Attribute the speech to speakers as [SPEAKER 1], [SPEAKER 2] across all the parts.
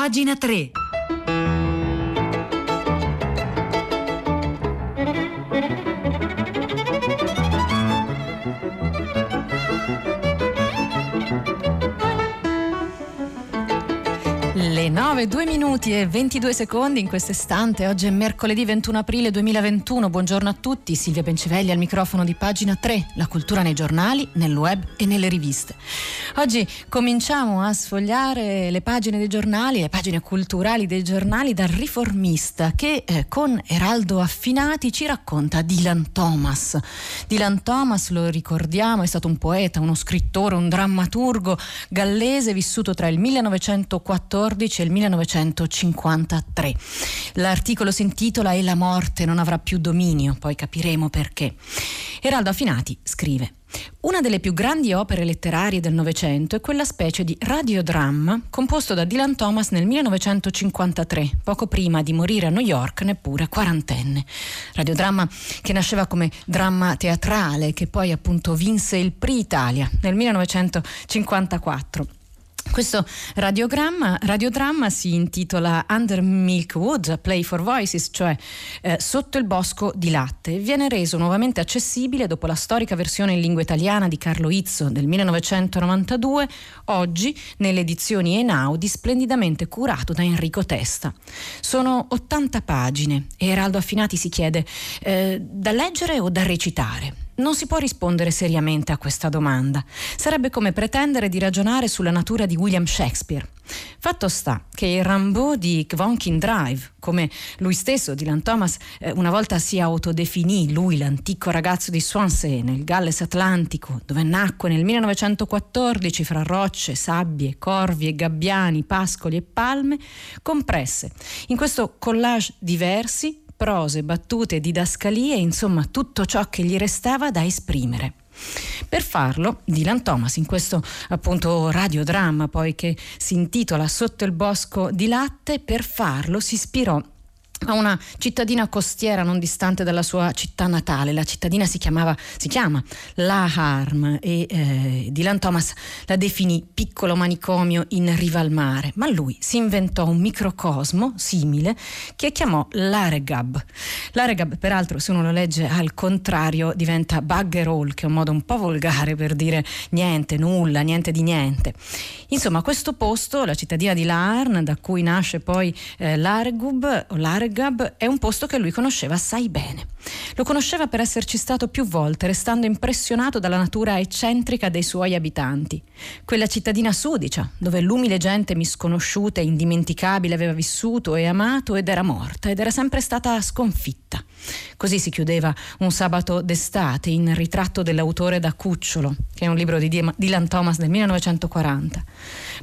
[SPEAKER 1] Pagina 3. 9, 2 minuti e 22 secondi in questo istante. Oggi è mercoledì 21 aprile 2021. Buongiorno a tutti. Silvia Bencivelli al microfono di pagina 3. La cultura nei giornali, nel web e nelle riviste. Oggi cominciamo a sfogliare le pagine dei giornali, le pagine culturali dei giornali dal riformista che eh, con Eraldo Affinati ci racconta Dylan Thomas. Dylan Thomas, lo ricordiamo, è stato un poeta, uno scrittore, un drammaturgo gallese vissuto tra il 1914 1914 e il 1953. L'articolo si intitola E la morte non avrà più dominio, poi capiremo perché. Eraldo Affinati scrive una delle più grandi opere letterarie del Novecento è quella specie di radiodramma composto da Dylan Thomas nel 1953, poco prima di morire a New York, neppure quarantenne. Radiodramma che nasceva come dramma teatrale, che poi appunto vinse il Pri Italia nel 1954. Questo radiogramma, radiodramma si intitola Under Milk Wood, Play for Voices, cioè eh, Sotto il bosco di latte. Viene reso nuovamente accessibile dopo la storica versione in lingua italiana di Carlo Izzo del 1992, oggi nelle edizioni Enaudi splendidamente curato da Enrico Testa. Sono 80 pagine e Eraldo Affinati si chiede eh, da leggere o da recitare? Non si può rispondere seriamente a questa domanda. Sarebbe come pretendere di ragionare sulla natura di William Shakespeare. Fatto sta che il Rambo di Kvonkin Drive, come lui stesso, Dylan Thomas, eh, una volta si autodefinì, lui l'antico ragazzo di Swansea nel Galles Atlantico, dove nacque nel 1914 fra rocce, sabbie, corvi e gabbiani, pascoli e palme, compresse in questo collage di versi prose, battute, didascalie, insomma tutto ciò che gli restava da esprimere. Per farlo, Dylan Thomas, in questo appunto radiodramma poi che si intitola Sotto il bosco di latte, per farlo si ispirò a una cittadina costiera non distante dalla sua città natale. La cittadina si, chiamava, si chiama La Harm e eh, Dylan Thomas la definì piccolo manicomio in riva al mare, ma lui si inventò un microcosmo simile che chiamò Laregab. Laregab, peraltro, se uno lo legge al contrario, diventa bugger all, che è un modo un po' volgare per dire niente, nulla, niente di niente. Insomma, questo posto, la cittadina di Larn, da cui nasce poi eh, Laregub o Laregab, Gab è un posto che lui conosceva assai bene. Lo conosceva per esserci stato più volte, restando impressionato dalla natura eccentrica dei suoi abitanti. Quella cittadina sudicia, dove l'umile gente misconosciuta e indimenticabile aveva vissuto e amato ed era morta ed era sempre stata sconfitta. Così si chiudeva un sabato d'estate in ritratto dell'autore da Cucciolo, che è un libro di Dylan Thomas del 1940.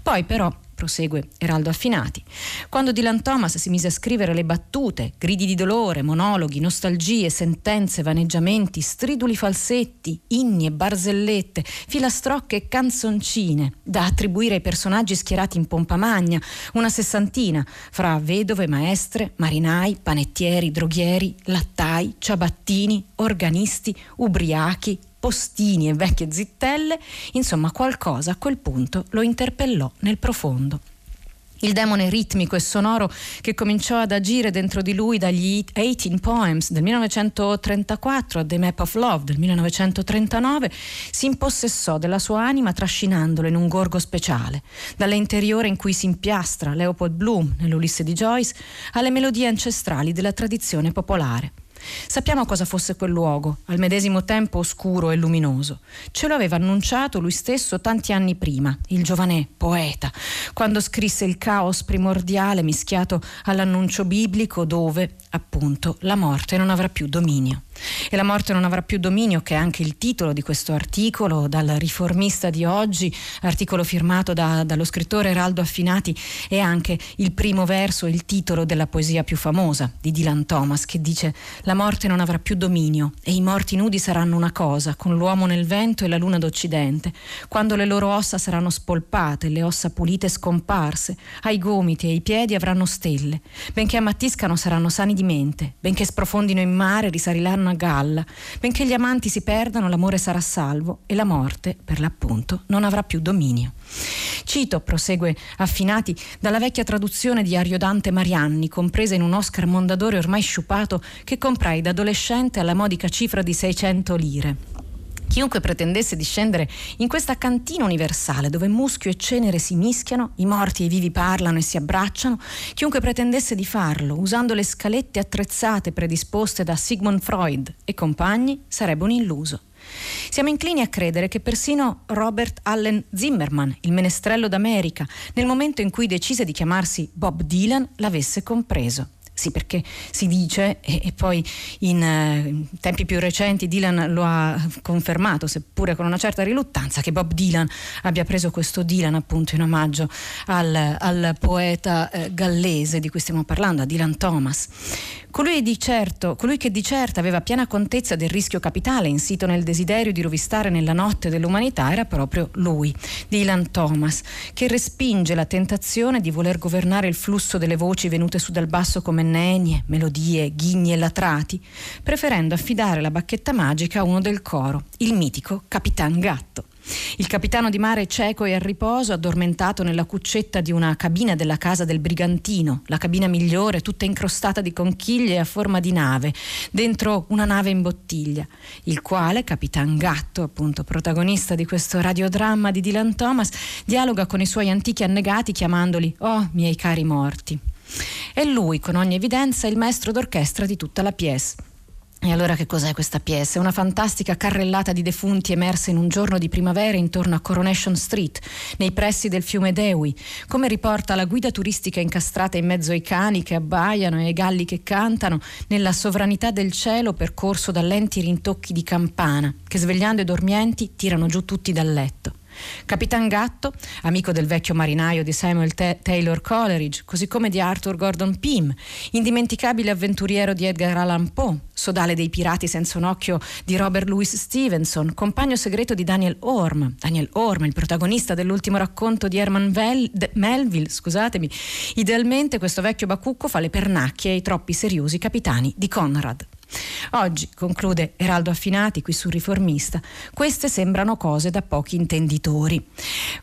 [SPEAKER 1] Poi però prosegue Eraldo Affinati. Quando Dylan Thomas si mise a scrivere le battute, gridi di dolore, monologhi, nostalgie, sentenze, vaneggiamenti, striduli falsetti, inni e barzellette, filastrocche e canzoncine, da attribuire ai personaggi schierati in pompa magna, una sessantina, fra vedove, maestre, marinai, panettieri, droghieri, lattai, ciabattini, organisti, ubriachi, postini e vecchie zittelle, insomma qualcosa a quel punto lo interpellò nel profondo. Il demone ritmico e sonoro che cominciò ad agire dentro di lui dagli 18 Poems del 1934 a The Map of Love del 1939 si impossessò della sua anima trascinandolo in un gorgo speciale, dall'interiore in cui si impiastra Leopold Bloom nell'Ulisse di Joyce alle melodie ancestrali della tradizione popolare. Sappiamo cosa fosse quel luogo, al medesimo tempo oscuro e luminoso. Ce lo aveva annunciato lui stesso tanti anni prima, il giovanè poeta, quando scrisse il caos primordiale mischiato all'annuncio biblico dove, appunto, la morte non avrà più dominio. E la morte non avrà più dominio, che è anche il titolo di questo articolo dal riformista di oggi, articolo firmato da, dallo scrittore Eraldo Affinati, è anche il primo verso, il titolo della poesia più famosa di Dylan Thomas, che dice La morte non avrà più dominio e i morti nudi saranno una cosa, con l'uomo nel vento e la luna d'Occidente. Quando le loro ossa saranno spolpate, le ossa pulite scomparse, ai gomiti e ai piedi avranno stelle. Benché ammattiscano saranno sani di mente, benché sprofondino in mare risaliranno una galla. Benché gli amanti si perdano, l'amore sarà salvo e la morte, per l'appunto, non avrà più dominio. Cito, prosegue Affinati, dalla vecchia traduzione di Ariodante Marianni, compresa in un Oscar Mondadori ormai sciupato, che comprai da adolescente alla modica cifra di 600 lire. Chiunque pretendesse di scendere in questa cantina universale dove muschio e cenere si mischiano, i morti e i vivi parlano e si abbracciano, chiunque pretendesse di farlo usando le scalette attrezzate predisposte da Sigmund Freud e compagni sarebbe un illuso. Siamo inclini a credere che persino Robert Allen Zimmerman, il menestrello d'America, nel momento in cui decise di chiamarsi Bob Dylan, l'avesse compreso. Sì, perché si dice, e, e poi in, in, tempi più recenti Dylan lo ha confermato, seppure con una certa riluttanza, che Bob Dylan abbia preso questo Dylan appunto in omaggio al, al poeta eh, gallese di cui stiamo parlando, a Dylan Thomas. Colui, certo, colui che di certo aveva piena contezza del rischio capitale insito nel desiderio di rovistare nella notte dell'umanità era proprio lui, Dylan Thomas, che respinge la tentazione di voler governare il flusso delle voci venute su dal basso come nenie, melodie, ghigni e latrati, preferendo affidare la bacchetta magica a uno del coro, il mitico Capitan Gatto. Il capitano di mare cieco e a riposo, addormentato nella cuccetta di una cabina della casa del brigantino, la cabina migliore, tutta incrostata di conchiglie a forma di nave, dentro una nave in bottiglia, il quale, Capitan Gatto, appunto protagonista di questo radiodramma di Dylan Thomas, dialoga con i suoi antichi annegati chiamandoli Oh, miei cari morti. È lui, con ogni evidenza, il maestro d'orchestra di tutta la pièce. E allora che cos'è questa pièce? Una fantastica carrellata di defunti emerse in un giorno di primavera intorno a Coronation Street, nei pressi del fiume Dewey, come riporta la guida turistica incastrata in mezzo ai cani che abbaiano e ai galli che cantano, nella sovranità del cielo percorso da lenti rintocchi di campana, che svegliando i dormienti tirano giù tutti dal letto. Capitan Gatto, amico del vecchio marinaio di Samuel T- Taylor Coleridge, così come di Arthur Gordon Pym, indimenticabile avventuriero di Edgar Allan Poe, sodale dei pirati senza un occhio di Robert Louis Stevenson, compagno segreto di Daniel Orme. Daniel Orme, il protagonista dell'ultimo racconto di Herman Vel- de- Melville, scusatemi. Idealmente questo vecchio bacucco fa le pernacchie ai troppi seriosi capitani di Conrad. Oggi, conclude Eraldo Affinati qui sul Riformista, queste sembrano cose da pochi intenditori.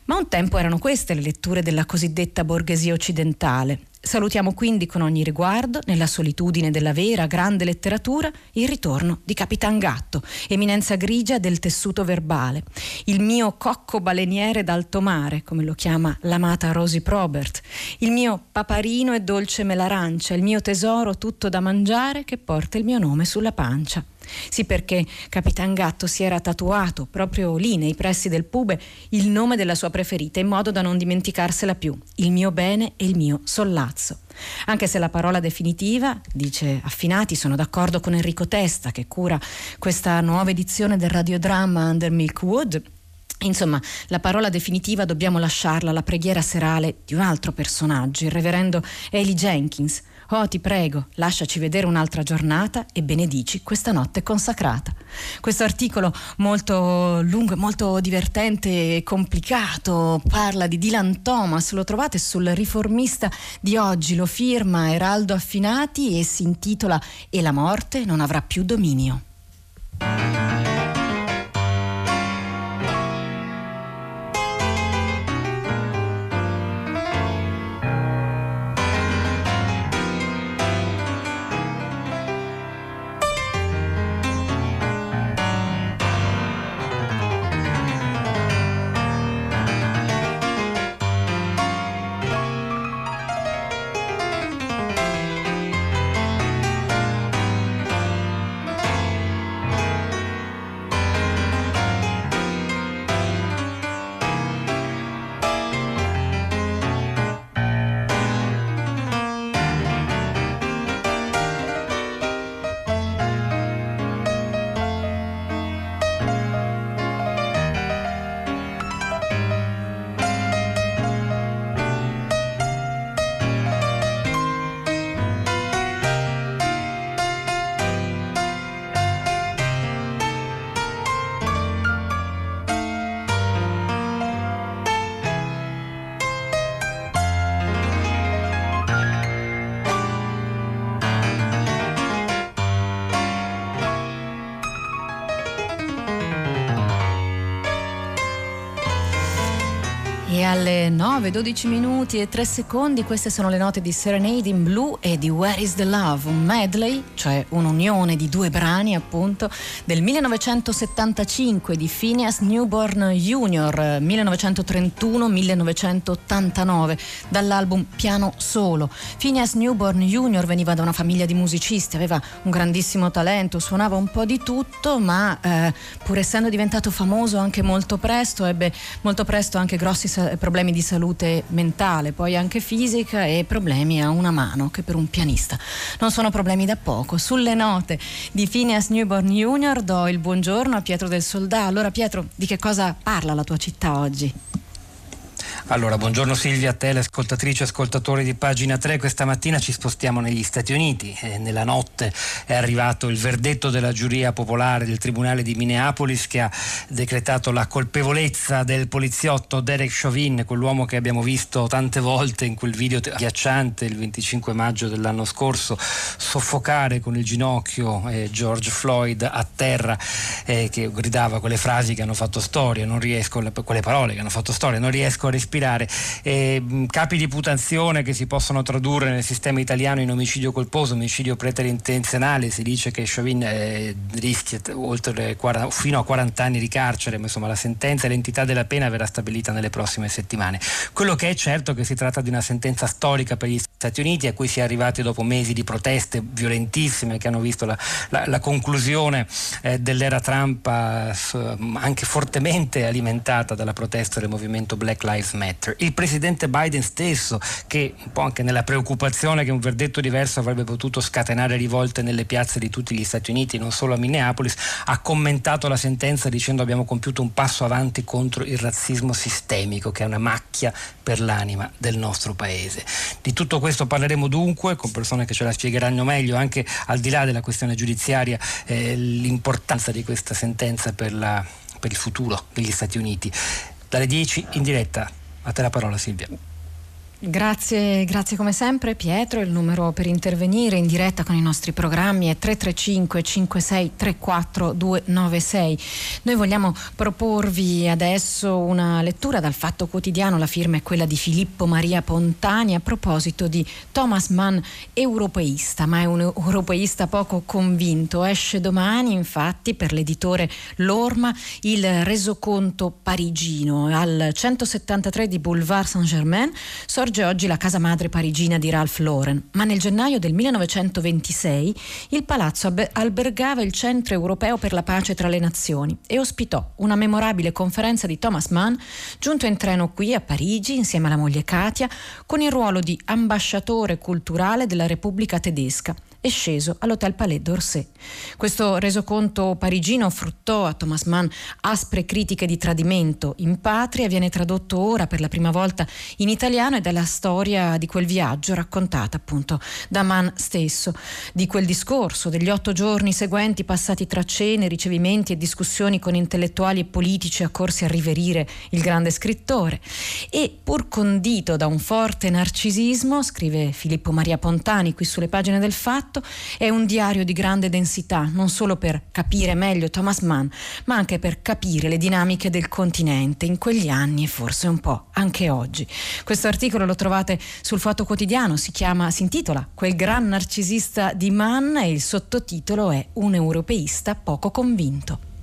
[SPEAKER 1] Ma un tempo erano queste le letture della cosiddetta borghesia occidentale Salutiamo quindi con ogni riguardo, nella solitudine della vera grande letteratura, il ritorno di Capitan Gatto, eminenza grigia del tessuto verbale, il mio cocco baleniere d'alto mare, come lo chiama l'amata Rosie Probert, il mio paparino e dolce melarancia, il mio tesoro tutto da mangiare che porta il mio nome sulla pancia. Sì, perché Capitan Gatto si era tatuato proprio lì, nei pressi del pube, il nome della sua preferita, in modo da non dimenticarsela più, il mio bene e il mio sollazzo. Anche se la parola definitiva, dice Affinati, sono d'accordo con Enrico Testa, che cura questa nuova edizione del radiodramma Under Milkwood, Insomma, la parola definitiva dobbiamo lasciarla alla preghiera serale di un altro personaggio, il reverendo Eli Jenkins, Oh, ti prego, lasciaci vedere un'altra giornata e benedici questa notte consacrata. Questo articolo molto lungo molto divertente e complicato parla di Dylan Thomas, lo trovate sul riformista di oggi, lo firma Eraldo Affinati e si intitola E la morte non avrà più dominio. Alle 9, 12 minuti e 3 secondi queste sono le note di Serenade in Blue e di Where is the Love, un medley, cioè un'unione di due brani appunto del 1975 di Phineas Newborn Jr. 1931-1989 dall'album Piano Solo. Phineas Newborn Jr. veniva da una famiglia di musicisti, aveva un grandissimo talento, suonava un po' di tutto ma eh, pur essendo diventato famoso anche molto presto ebbe molto presto anche grossi problemi di salute mentale, poi anche fisica e problemi a una mano che per un pianista non sono problemi da poco. Sulle note di Phineas Newborn Jr. do il buongiorno a Pietro del Soldà. Allora Pietro, di che cosa parla la tua città oggi?
[SPEAKER 2] Allora, buongiorno Silvia, a te, ascoltatrici e ascoltatori di pagina 3. Questa mattina ci spostiamo negli Stati Uniti. E nella notte è arrivato il verdetto della giuria popolare del Tribunale di Minneapolis che ha decretato la colpevolezza del poliziotto Derek Chauvin, quell'uomo che abbiamo visto tante volte in quel video agghiacciante il 25 maggio dell'anno scorso, soffocare con il ginocchio eh, George Floyd a terra, eh, che gridava quelle frasi che hanno fatto storia, non riesco, quelle parole che hanno fatto storia, non riesco a respirare ispirare. Eh, capi di putazione che si possono tradurre nel sistema italiano in omicidio colposo, omicidio preterintenzionale, si dice che Chauvin eh, rischia oltre 40, fino a 40 anni di carcere, ma insomma la sentenza e l'entità della pena verrà stabilita nelle prossime settimane. Quello che è certo è che si tratta di una sentenza storica per gli Stati Uniti a cui si è arrivati dopo mesi di proteste violentissime che hanno visto la, la, la conclusione eh, dell'era Trump eh, anche fortemente alimentata dalla protesta del movimento Black Lives Matter. Matter. Il presidente Biden stesso, che un po' anche nella preoccupazione che un verdetto diverso avrebbe potuto scatenare rivolte nelle piazze di tutti gli Stati Uniti, non solo a Minneapolis, ha commentato la sentenza dicendo abbiamo compiuto un passo avanti contro il razzismo sistemico, che è una macchia per l'anima del nostro paese. Di tutto questo parleremo dunque con persone che ce la spiegheranno meglio, anche al di là della questione giudiziaria, eh, l'importanza di questa sentenza per, la, per il futuro degli Stati Uniti. Dalle 10 in diretta a te la parola Silvia.
[SPEAKER 1] Grazie, grazie come sempre Pietro, il numero per intervenire in diretta con i nostri programmi è 335 56 34 296. Noi vogliamo proporvi adesso una lettura dal Fatto Quotidiano, la firma è quella di Filippo Maria Pontani a proposito di Thomas Mann europeista, ma è un europeista poco convinto. Esce domani infatti per l'editore Lorma il resoconto parigino al 173 di Boulevard Saint-Germain sorge sorge oggi la casa madre parigina di Ralph Lauren, ma nel gennaio del 1926 il palazzo albergava il Centro Europeo per la Pace tra le Nazioni e ospitò una memorabile conferenza di Thomas Mann, giunto in treno qui a Parigi insieme alla moglie Katia, con il ruolo di ambasciatore culturale della Repubblica Tedesca e sceso all'Hotel Palais d'Orsay. Questo resoconto parigino fruttò a Thomas Mann aspre critiche di tradimento in patria, viene tradotto ora per la prima volta in italiano ed è la storia di quel viaggio raccontata appunto da Mann stesso, di quel discorso, degli otto giorni seguenti passati tra cene, ricevimenti e discussioni con intellettuali e politici accorsi a riverire il grande scrittore. E pur condito da un forte narcisismo, scrive Filippo Maria Pontani qui sulle pagine del Fatto, fatto è un diario di grande densità, non solo per capire meglio Thomas Mann, ma anche per capire le dinamiche del continente in quegli anni e forse un po' anche oggi. Questo articolo lo trovate sul Fatto Quotidiano, si chiama, si intitola Quel gran narcisista di Mann e il sottotitolo è Un europeista poco convinto.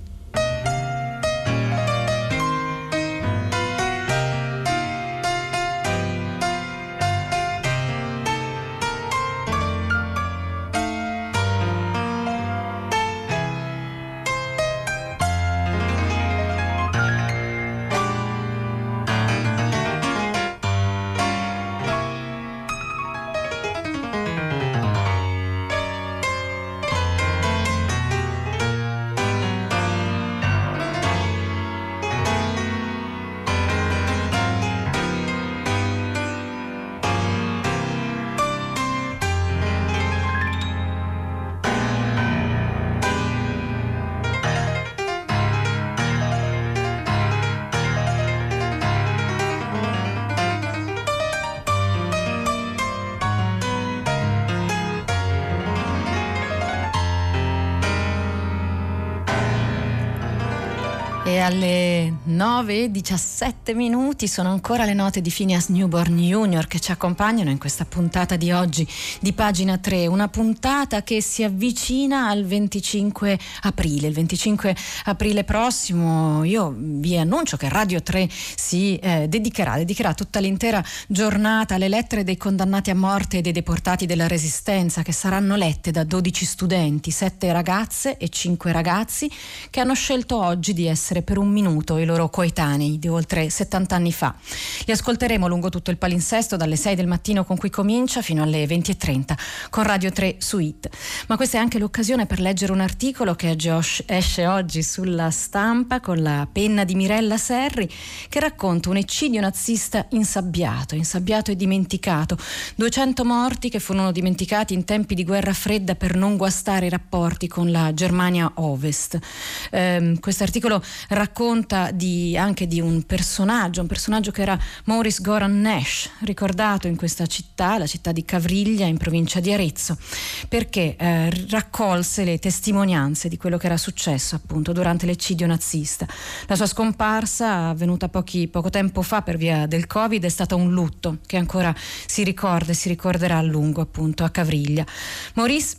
[SPEAKER 1] Alle 9.17 minuti sono ancora le note di Phineas Newborn Jr. che ci accompagnano in questa puntata di oggi di pagina 3, una puntata che si avvicina al 25 aprile. Il 25 aprile prossimo io vi annuncio che Radio 3 si eh, dedicherà, dedicherà tutta l'intera giornata alle lettere dei condannati a morte e dei deportati della Resistenza che saranno lette da 12 studenti, 7 ragazze e 5 ragazzi che hanno scelto oggi di essere per un minuto i loro coetanei di oltre 70 anni fa. Li ascolteremo lungo tutto il palinsesto dalle 6 del mattino con cui comincia fino alle 20.30 con Radio 3 su IT. Ma questa è anche l'occasione per leggere un articolo che esce oggi sulla stampa con la penna di Mirella Serri che racconta un eccidio nazista insabbiato, insabbiato e dimenticato. 200 morti che furono dimenticati in tempi di guerra fredda per non guastare i rapporti con la Germania Ovest. Eh, questo articolo racconta di, anche di un personaggio, un personaggio che era Maurice Goran Nash, ricordato in questa città, la città di Cavriglia in provincia di Arezzo, perché eh, raccolse le testimonianze di quello che era successo appunto durante l'eccidio nazista. La sua scomparsa, avvenuta pochi, poco tempo fa per via del Covid, è stata un lutto che ancora si ricorda e si ricorderà a lungo appunto a Cavriglia. Maurice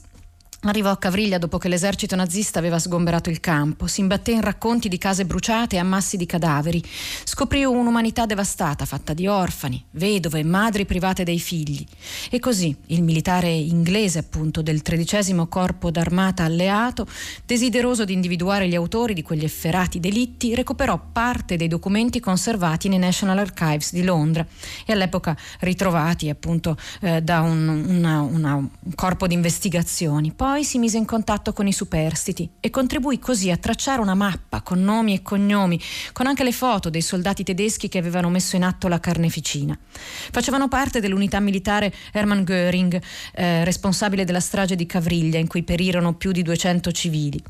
[SPEAKER 1] Arrivò a Cavriglia dopo che l'esercito nazista aveva sgomberato il campo, si imbatté in racconti di case bruciate e ammassi di cadaveri, scoprì un'umanità devastata, fatta di orfani, vedove e madri private dei figli. E così il militare inglese, appunto, del tredicesimo corpo d'armata alleato, desideroso di individuare gli autori di quegli efferati delitti, recuperò parte dei documenti conservati nei National Archives di Londra e all'epoca ritrovati appunto eh, da un, una, una, un corpo di investigazioni. Poi poi si mise in contatto con i superstiti e contribuì così a tracciare una mappa con nomi e cognomi, con anche le foto dei soldati tedeschi che avevano messo in atto la carneficina. Facevano parte dell'unità militare Hermann Göring, eh, responsabile della strage di Cavriglia, in cui perirono più di 200 civili.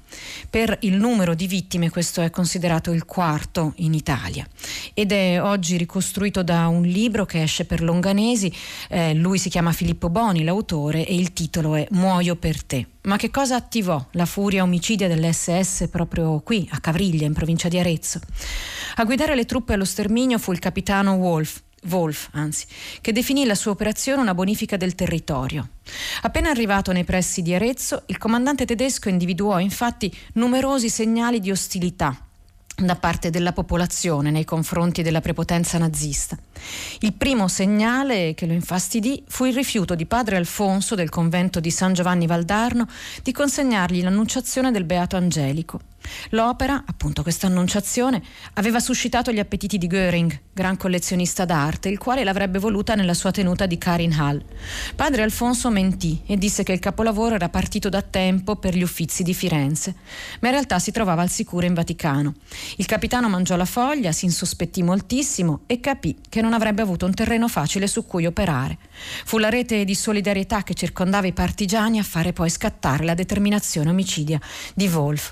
[SPEAKER 1] Per il numero di vittime questo è considerato il quarto in Italia ed è oggi ricostruito da un libro che esce per Longanesi, eh, lui si chiama Filippo Boni, l'autore, e il titolo è Muoio per te. Ma che cosa attivò la furia omicidia dell'SS proprio qui, a Cavriglia, in provincia di Arezzo? A guidare le truppe allo sterminio fu il capitano Wolf, Wolf, anzi, che definì la sua operazione una bonifica del territorio. Appena arrivato nei pressi di Arezzo, il comandante tedesco individuò infatti numerosi segnali di ostilità da parte della popolazione nei confronti della prepotenza nazista. Il primo segnale che lo infastidì fu il rifiuto di padre Alfonso del convento di San Giovanni Valdarno di consegnargli l'annunciazione del Beato Angelico. L'opera, appunto questa annunciazione, aveva suscitato gli appetiti di Göring, gran collezionista d'arte, il quale l'avrebbe voluta nella sua tenuta di Karin Hall. Padre Alfonso mentì e disse che il capolavoro era partito da tempo per gli uffizi di Firenze, ma in realtà si trovava al sicuro in Vaticano. Il capitano mangiò la foglia, si insospettì moltissimo e capì che non avrebbe avuto un terreno facile su cui operare. Fu la rete di solidarietà che circondava i partigiani a fare poi scattare la determinazione omicidia di Wolf.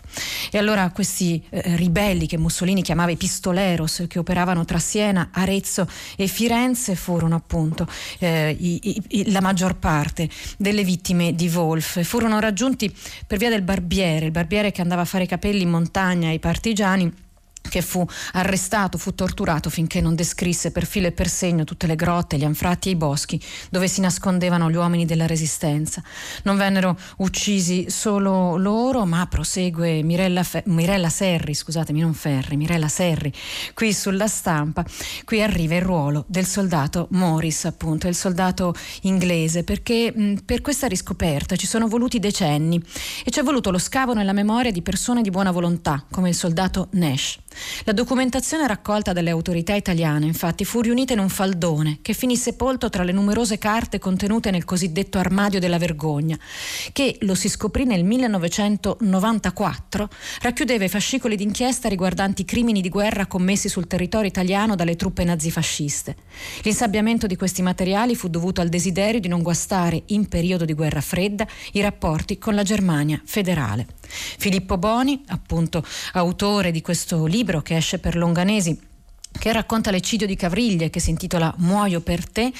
[SPEAKER 1] E allora questi eh, ribelli che Mussolini chiamava i pistoleros, che operavano tra Siena, Arezzo e Firenze, furono appunto eh, i, i, la maggior parte delle vittime di Wolf. Furono raggiunti per via del barbiere, il barbiere che andava a fare i capelli in montagna ai partigiani che fu arrestato, fu torturato finché non descrisse per filo e per segno tutte le grotte, gli anfratti e i boschi dove si nascondevano gli uomini della resistenza. Non vennero uccisi solo loro, ma prosegue Mirella, Fe- Mirella Serri, scusatemi, non Ferri, Mirella Serri, qui sulla stampa, qui arriva il ruolo del soldato Morris, appunto, il soldato inglese, perché mh, per questa riscoperta ci sono voluti decenni e ci è voluto lo scavo nella memoria di persone di buona volontà, come il soldato Nash. La documentazione raccolta dalle autorità italiane, infatti, fu riunita in un faldone che finì sepolto tra le numerose carte contenute nel cosiddetto armadio della vergogna, che, lo si scoprì nel 1994, racchiudeva i fascicoli d'inchiesta riguardanti crimini di guerra commessi sul territorio italiano dalle truppe nazifasciste. L'insabbiamento di questi materiali fu dovuto al desiderio di non guastare, in periodo di guerra fredda, i rapporti con la Germania federale. Filippo Boni, appunto autore di questo libro che esce per Longanesi che racconta l'eccidio di Cavriglia e che si intitola Muoio per te,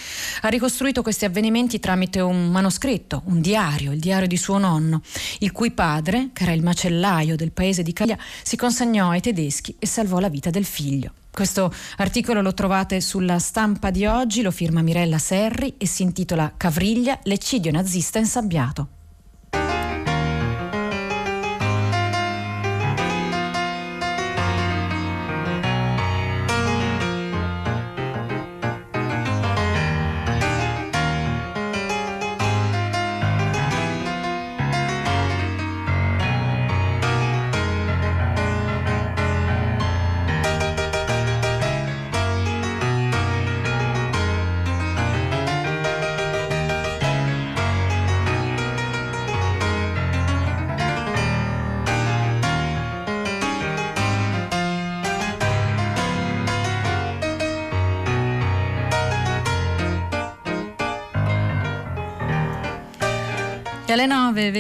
[SPEAKER 1] ha ricostruito questi avvenimenti tramite un manoscritto, un diario, il diario di suo nonno, il cui padre, che era il macellaio del paese di Caglia, si consegnò ai tedeschi e salvò la vita del figlio. Questo articolo lo trovate sulla stampa di oggi, lo firma Mirella Serri e si intitola Cavriglia, l'eccidio nazista insabbiato.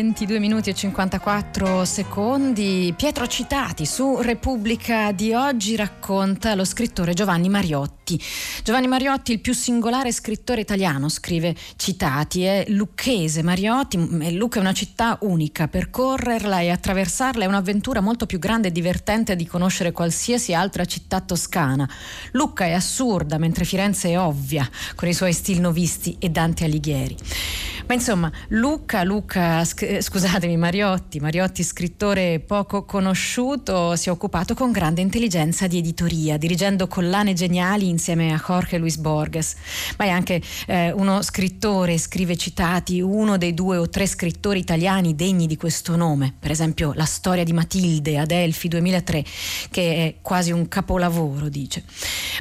[SPEAKER 1] 22 minuti e 54 secondi, Pietro Citati su Repubblica di oggi racconta lo scrittore Giovanni Mariotti. Giovanni Mariotti, il più singolare scrittore italiano, scrive Citati, è lucchese. Mariotti, Lucca è una città unica, percorrerla e attraversarla è un'avventura molto più grande e divertente di conoscere qualsiasi altra città toscana. Lucca è assurda, mentre Firenze è ovvia, con i suoi stilnovisti e Dante Alighieri. Ma insomma, Luca, Luca, scusatemi, Mariotti, Mariotti, scrittore poco conosciuto, si è occupato con grande intelligenza di editoria, dirigendo collane geniali insieme a Jorge Luis Borges. Ma è anche eh, uno scrittore, scrive citati, uno dei due o tre scrittori italiani degni di questo nome. Per esempio, La storia di Matilde, Adelfi 2003, che è quasi un capolavoro, dice.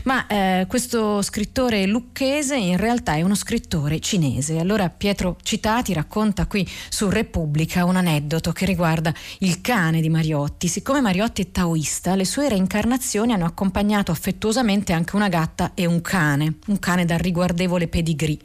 [SPEAKER 1] Ma eh, questo scrittore lucchese in realtà è uno scrittore cinese. Allora Pietro Citati racconta qui su Repubblica un aneddoto che riguarda il cane di Mariotti. Siccome Mariotti è taoista, le sue reincarnazioni hanno accompagnato affettuosamente anche una gatta e un cane, un cane dal riguardevole pedigree.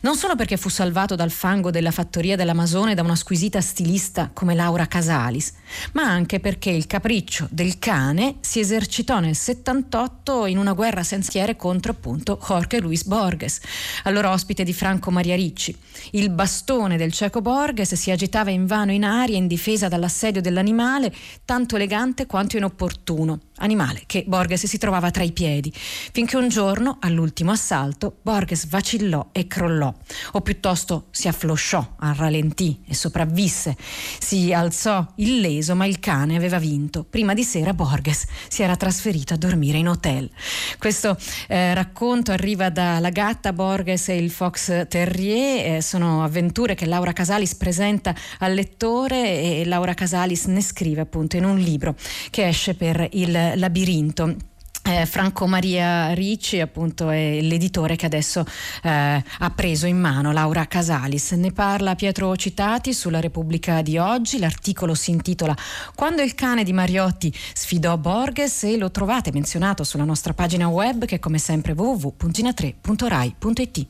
[SPEAKER 1] Non solo perché fu salvato dal fango della fattoria dell'Amazone da una squisita stilista come Laura Casalis, ma anche perché il capriccio del cane si esercitò nel 78 in una guerra senza schiere contro appunto Jorge Luis Borges, allora ospite di Franco Maria Ricci. Il bastone del cieco Borges si agitava invano in aria in difesa dall'assedio dell'animale, tanto elegante quanto inopportuno, animale che Borges si trovava tra i piedi, finché un giorno, all'ultimo assalto, Borges vacillò e crollò, o piuttosto si afflosciò, ralentì e sopravvisse. Si alzò illeso, ma il cane aveva vinto. Prima di sera Borges si era trasferito a dormire in hotel. Questo eh, racconto arriva da La gatta Borges e il Fox Terrier, eh, sono avventure che Laura Casalis presenta al lettore e Laura Casalis ne scrive appunto in un libro che esce per il labirinto. Eh, Franco Maria Ricci appunto è l'editore che adesso eh, ha preso in mano Laura Casalis. Ne parla Pietro Citati sulla Repubblica di oggi. L'articolo si intitola Quando il cane di Mariotti sfidò Borges e lo trovate menzionato sulla nostra pagina web che è come sempre www.gina3.rai.it.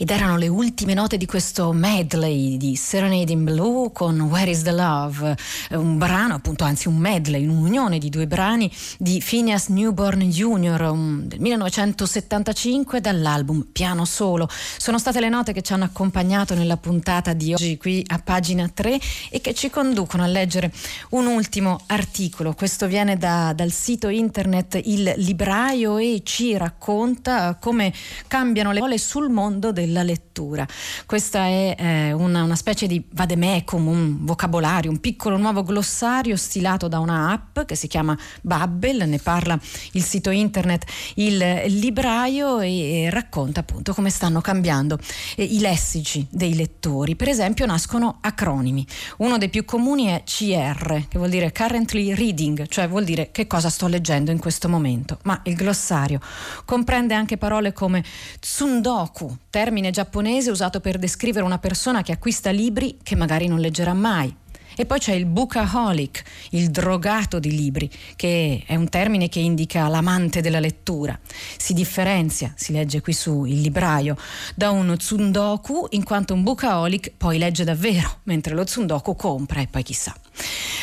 [SPEAKER 1] ed erano le ultime note di questo medley di Serenade in Blue con Where is the Love, un brano appunto, anzi un medley, un'unione di due brani di Phineas Newborn Jr. Um, del 1975 dall'album Piano Solo. Sono state le note che ci hanno accompagnato nella puntata di oggi qui a pagina 3 e che ci conducono a leggere un ultimo articolo. Questo viene da, dal sito internet Il Libraio e ci racconta come cambiano le parole sul mondo del della lettura. Questa è eh, una, una, specie di vademecum, un vocabolario, un piccolo nuovo glossario stilato da una app che si chiama Babbel, ne parla il sito internet Il Libraio e, e racconta appunto come stanno cambiando eh, i lessici dei lettori. Per esempio nascono acronimi. Uno dei più comuni è CR, che vuol dire currently reading, cioè vuol dire che cosa sto leggendo in questo momento. Ma il glossario comprende anche parole come tsundoku, termine giapponese usato per descrivere una persona che acquista libri che magari non leggerà mai. E poi c'è il bookaholic, il drogato di libri, che è un termine che indica l'amante della lettura. Si differenzia, si legge qui su Il libraio, da un tsundoku, in quanto un bookaholic poi legge davvero, mentre lo tsundoku compra e poi chissà.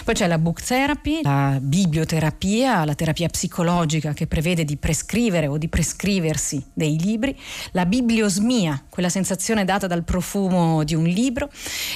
[SPEAKER 1] Poi c'è la book therapy, la biblioterapia, la terapia psicologica che prevede di prescrivere o di prescriversi dei libri, la bibliosmia, quella sensazione data dal profumo di un libro,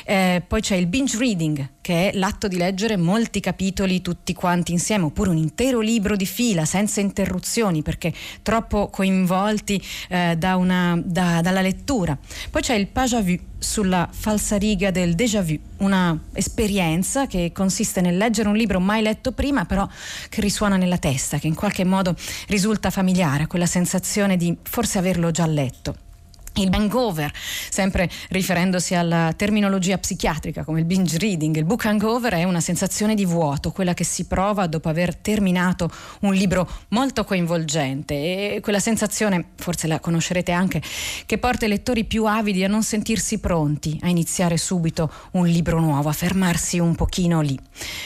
[SPEAKER 1] eh, poi c'è il binge reading, che è l'atto di leggere molti capitoli tutti quanti insieme, oppure un intero libro di fila senza interruzioni perché troppo coinvolti eh, da una, da, dalla lettura. Poi c'è il pas vu sulla falsariga del déjà vu, una esperienza che consiste nel leggere un libro mai letto prima, però che risuona nella testa, che in qualche modo risulta familiare, quella sensazione di forse averlo già letto. Il hangover, sempre riferendosi alla terminologia psichiatrica come il binge reading, il book hangover è una sensazione di vuoto, quella che si prova dopo aver terminato un libro molto coinvolgente e quella sensazione, forse la conoscerete anche, che porta i lettori più avidi a non sentirsi pronti a iniziare subito un libro nuovo, a fermarsi un pochino lì.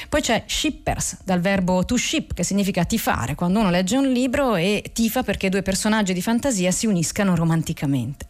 [SPEAKER 1] Poi c'è shippers, dal verbo to ship, che significa tifare, quando uno legge un libro e tifa perché due personaggi di fantasia si uniscano romanticamente.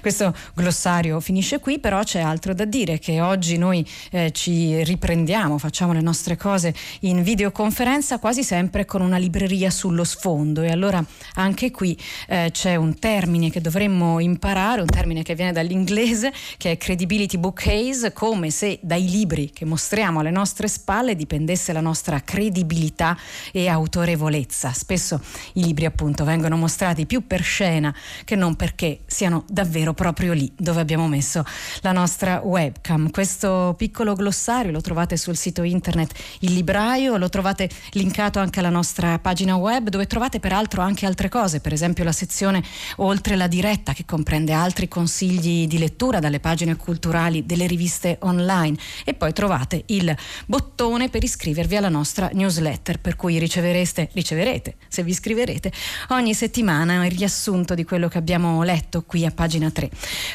[SPEAKER 1] Questo glossario finisce qui, però c'è altro da dire che oggi noi eh, ci riprendiamo, facciamo le nostre cose in videoconferenza quasi sempre con una libreria sullo sfondo e allora anche qui eh, c'è un termine che dovremmo imparare, un termine che viene dall'inglese che è credibility bookcase, come se dai libri che mostriamo alle nostre spalle dipendesse la nostra credibilità e autorevolezza. Spesso i libri appunto vengono mostrati più per scena che non perché siano davvero proprio lì dove abbiamo messo la nostra webcam. Questo piccolo glossario lo trovate sul sito internet Il Libraio, lo trovate linkato anche alla nostra pagina web dove trovate peraltro anche altre cose, per esempio la sezione Oltre la diretta che comprende altri consigli di lettura dalle pagine culturali delle riviste online e poi trovate il bottone per iscrivervi alla nostra newsletter per cui riceverete, riceverete se vi iscriverete ogni settimana il riassunto di quello che abbiamo letto qui a pagina 3.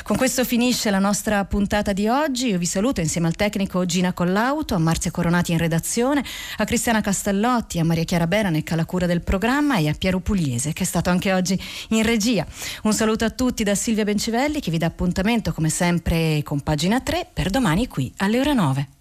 [SPEAKER 1] Con questo finisce la nostra puntata di oggi. Io vi saluto insieme al tecnico Gina Collauto, a Marzia Coronati in redazione, a Cristiana Castellotti, a Maria Chiara Beranec alla cura del programma e a Piero Pugliese che è stato anche oggi in regia. Un saluto a tutti da Silvia Bencivelli che vi dà appuntamento come sempre con pagina 3 per domani qui alle ore 9.